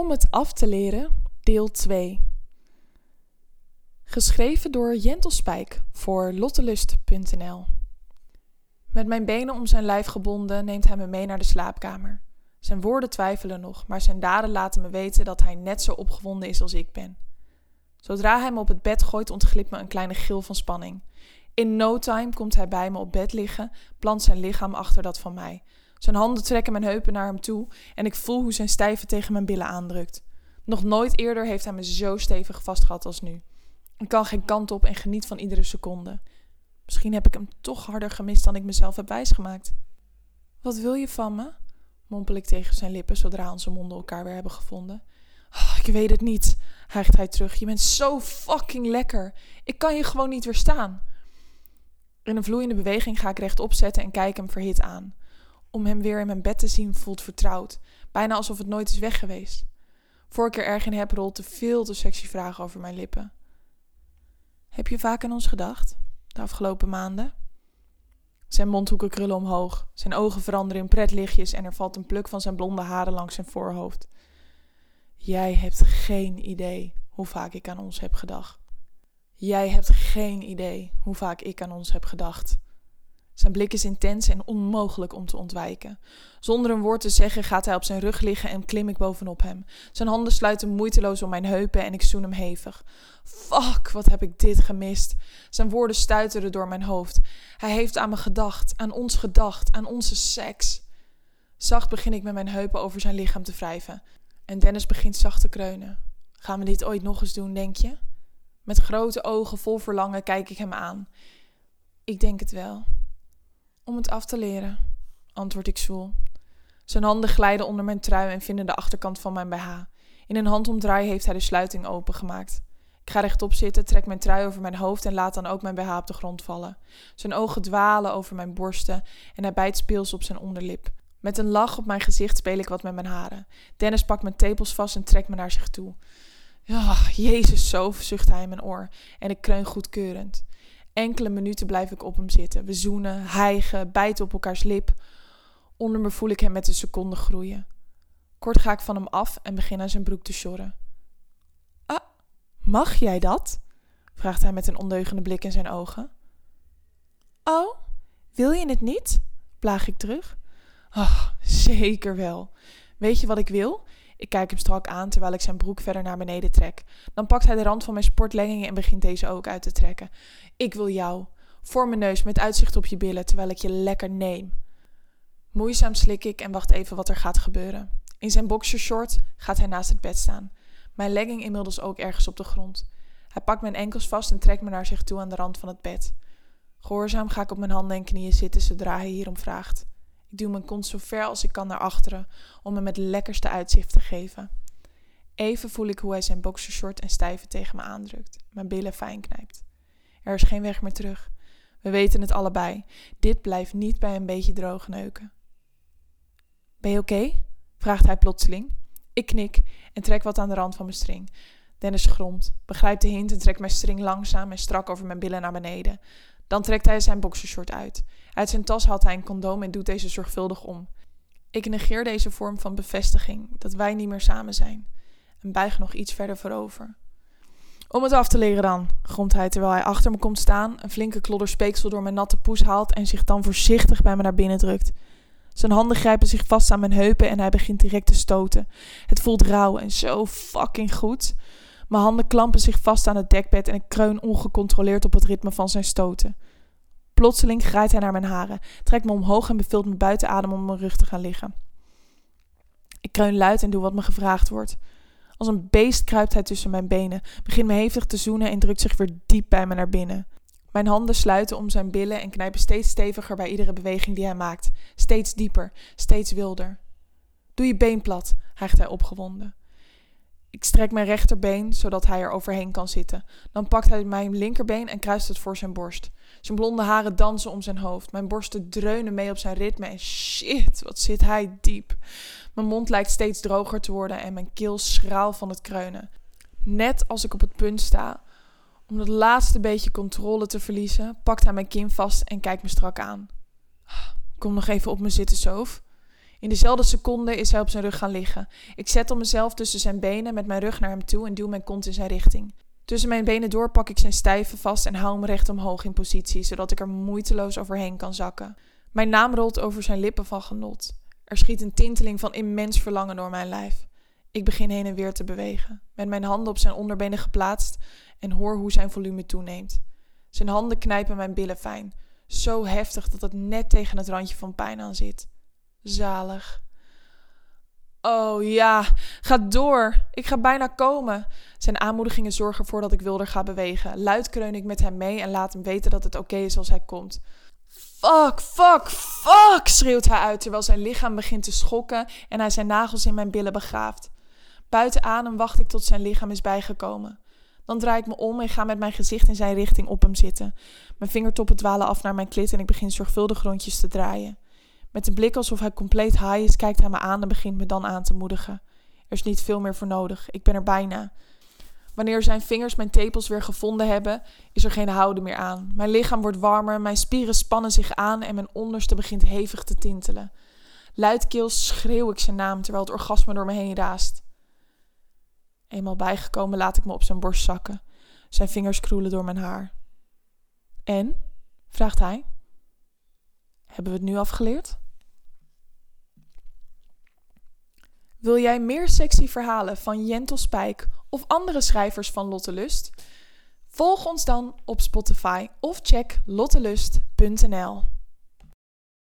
Om het af te leren, deel 2. Geschreven door Jentel Spijk voor lottelust.nl. Met mijn benen om zijn lijf gebonden neemt hij me mee naar de slaapkamer. Zijn woorden twijfelen nog, maar zijn daden laten me weten dat hij net zo opgewonden is als ik ben. Zodra hij me op het bed gooit, ontglipt me een kleine gil van spanning. In no time komt hij bij me op bed liggen, plant zijn lichaam achter dat van mij. Zijn handen trekken mijn heupen naar hem toe en ik voel hoe zijn stijve tegen mijn billen aandrukt. Nog nooit eerder heeft hij me zo stevig vastgehad als nu. Ik kan geen kant op en geniet van iedere seconde. Misschien heb ik hem toch harder gemist dan ik mezelf heb wijsgemaakt. Wat wil je van me? mompel ik tegen zijn lippen zodra onze monden elkaar weer hebben gevonden. Oh, ik weet het niet, hijgt hij terug. Je bent zo fucking lekker. Ik kan je gewoon niet weerstaan. In een vloeiende beweging ga ik rechtop zetten en kijk hem verhit aan. Om hem weer in mijn bed te zien voelt vertrouwd, bijna alsof het nooit is weg geweest. Voor ik er erg in heb, rolt te veel te sexy vragen over mijn lippen. Heb je vaak aan ons gedacht, de afgelopen maanden? Zijn mondhoeken krullen omhoog, zijn ogen veranderen in pretlichtjes en er valt een pluk van zijn blonde haren langs zijn voorhoofd. Jij hebt geen idee hoe vaak ik aan ons heb gedacht. Jij hebt geen idee hoe vaak ik aan ons heb gedacht. Zijn blik is intens en onmogelijk om te ontwijken. Zonder een woord te zeggen gaat hij op zijn rug liggen en klim ik bovenop hem. Zijn handen sluiten moeiteloos om mijn heupen en ik zoen hem hevig. Fuck, wat heb ik dit gemist. Zijn woorden stuiteren door mijn hoofd. Hij heeft aan me gedacht, aan ons gedacht, aan onze seks. Zacht begin ik met mijn heupen over zijn lichaam te wrijven. En Dennis begint zacht te kreunen. Gaan we dit ooit nog eens doen, denk je? Met grote ogen vol verlangen kijk ik hem aan. Ik denk het wel. Om het af te leren, antwoord ik zwoel. Zijn handen glijden onder mijn trui en vinden de achterkant van mijn BH. In een handomdraai heeft hij de sluiting opengemaakt. Ik ga rechtop zitten, trek mijn trui over mijn hoofd en laat dan ook mijn BH op de grond vallen. Zijn ogen dwalen over mijn borsten en hij bijt speels op zijn onderlip. Met een lach op mijn gezicht speel ik wat met mijn haren. Dennis pakt mijn tepels vast en trekt me naar zich toe. Ja, jezus, zo, zucht hij in mijn oor en ik kreun goedkeurend. Enkele minuten blijf ik op hem zitten. We zoenen, hijgen, bijten op elkaars lip. Onder me voel ik hem met een seconde groeien. Kort ga ik van hem af en begin aan zijn broek te sjorren. Ah, mag jij dat? vraagt hij met een ondeugende blik in zijn ogen. Oh, wil je het niet? plaag ik terug. Oh, zeker wel. Weet je wat ik wil? Ik kijk hem strak aan terwijl ik zijn broek verder naar beneden trek. Dan pakt hij de rand van mijn sportleggingen en begint deze ook uit te trekken. Ik wil jou. Voor mijn neus met uitzicht op je billen terwijl ik je lekker neem. Moeizaam slik ik en wacht even wat er gaat gebeuren. In zijn boxershort gaat hij naast het bed staan. Mijn legging inmiddels ook ergens op de grond. Hij pakt mijn enkels vast en trekt me naar zich toe aan de rand van het bed. Gehoorzaam ga ik op mijn handen en knieën zitten zodra hij hierom vraagt. Ik duw mijn kont zo ver als ik kan naar achteren om hem het lekkerste uitzicht te geven. Even voel ik hoe hij zijn boxershort en stijve tegen me aandrukt, mijn billen fijn knijpt. Er is geen weg meer terug. We weten het allebei. Dit blijft niet bij een beetje droog neuken. Ben je oké? vraagt hij plotseling. Ik knik en trek wat aan de rand van mijn string. Dennis gromt, begrijpt de hint en trekt mijn string langzaam en strak over mijn billen naar beneden. Dan trekt hij zijn boxershort uit. Uit zijn tas haalt hij een condoom en doet deze zorgvuldig om. Ik negeer deze vorm van bevestiging dat wij niet meer samen zijn en buig nog iets verder voorover. Om het af te leren dan, gromt hij terwijl hij achter me komt staan, een flinke klodder speeksel door mijn natte poes haalt en zich dan voorzichtig bij me naar binnen drukt. Zijn handen grijpen zich vast aan mijn heupen en hij begint direct te stoten. Het voelt rauw en zo fucking goed. Mijn handen klampen zich vast aan het dekbed en ik kreun ongecontroleerd op het ritme van zijn stoten. Plotseling grijpt hij naar mijn haren, trekt me omhoog en beveelt me buiten adem om mijn rug te gaan liggen. Ik kreun luid en doe wat me gevraagd wordt. Als een beest kruipt hij tussen mijn benen, begint me hevig te zoenen en drukt zich weer diep bij me naar binnen. Mijn handen sluiten om zijn billen en knijpen steeds steviger bij iedere beweging die hij maakt. Steeds dieper, steeds wilder. Doe je been plat, hijgt hij opgewonden. Ik strek mijn rechterbeen zodat hij er overheen kan zitten. Dan pakt hij mijn linkerbeen en kruist het voor zijn borst. Zijn blonde haren dansen om zijn hoofd. Mijn borsten dreunen mee op zijn ritme en shit, wat zit hij diep. Mijn mond lijkt steeds droger te worden en mijn keel schraal van het kreunen. Net als ik op het punt sta om dat laatste beetje controle te verliezen, pakt hij mijn kin vast en kijkt me strak aan. Kom nog even op me zitten, Soof. In dezelfde seconde is hij op zijn rug gaan liggen. Ik zet mezelf tussen zijn benen met mijn rug naar hem toe en duw mijn kont in zijn richting. Tussen mijn benen door pak ik zijn stijve vast en hou hem recht omhoog in positie, zodat ik er moeiteloos overheen kan zakken. Mijn naam rolt over zijn lippen van genot. Er schiet een tinteling van immens verlangen door mijn lijf. Ik begin heen en weer te bewegen, met mijn handen op zijn onderbenen geplaatst en hoor hoe zijn volume toeneemt. Zijn handen knijpen mijn billen fijn, zo heftig dat het net tegen het randje van pijn aan zit. Zalig. Oh ja, ga door. Ik ga bijna komen. Zijn aanmoedigingen zorgen ervoor dat ik wilder ga bewegen. Luid kreun ik met hem mee en laat hem weten dat het oké is als hij komt. Fuck, fuck, fuck, schreeuwt hij uit terwijl zijn lichaam begint te schokken en hij zijn nagels in mijn billen begraaft. Buiten adem wacht ik tot zijn lichaam is bijgekomen. Dan draai ik me om en ga met mijn gezicht in zijn richting op hem zitten. Mijn vingertoppen dwalen af naar mijn klit en ik begin zorgvuldig rondjes te draaien. Met een blik alsof hij compleet high is, kijkt hij me aan en begint me dan aan te moedigen. Er is niet veel meer voor nodig. Ik ben er bijna. Wanneer zijn vingers mijn tepels weer gevonden hebben, is er geen houden meer aan. Mijn lichaam wordt warmer, mijn spieren spannen zich aan en mijn onderste begint hevig te tintelen. Luidkeels schreeuw ik zijn naam terwijl het orgasme door me heen raast. Eenmaal bijgekomen laat ik me op zijn borst zakken. Zijn vingers kroelen door mijn haar. En? vraagt hij. Hebben we het nu afgeleerd? Wil jij meer sexy verhalen van Jentel Spijk of andere schrijvers van Lottelust? Volg ons dan op Spotify of check lottelust.nl.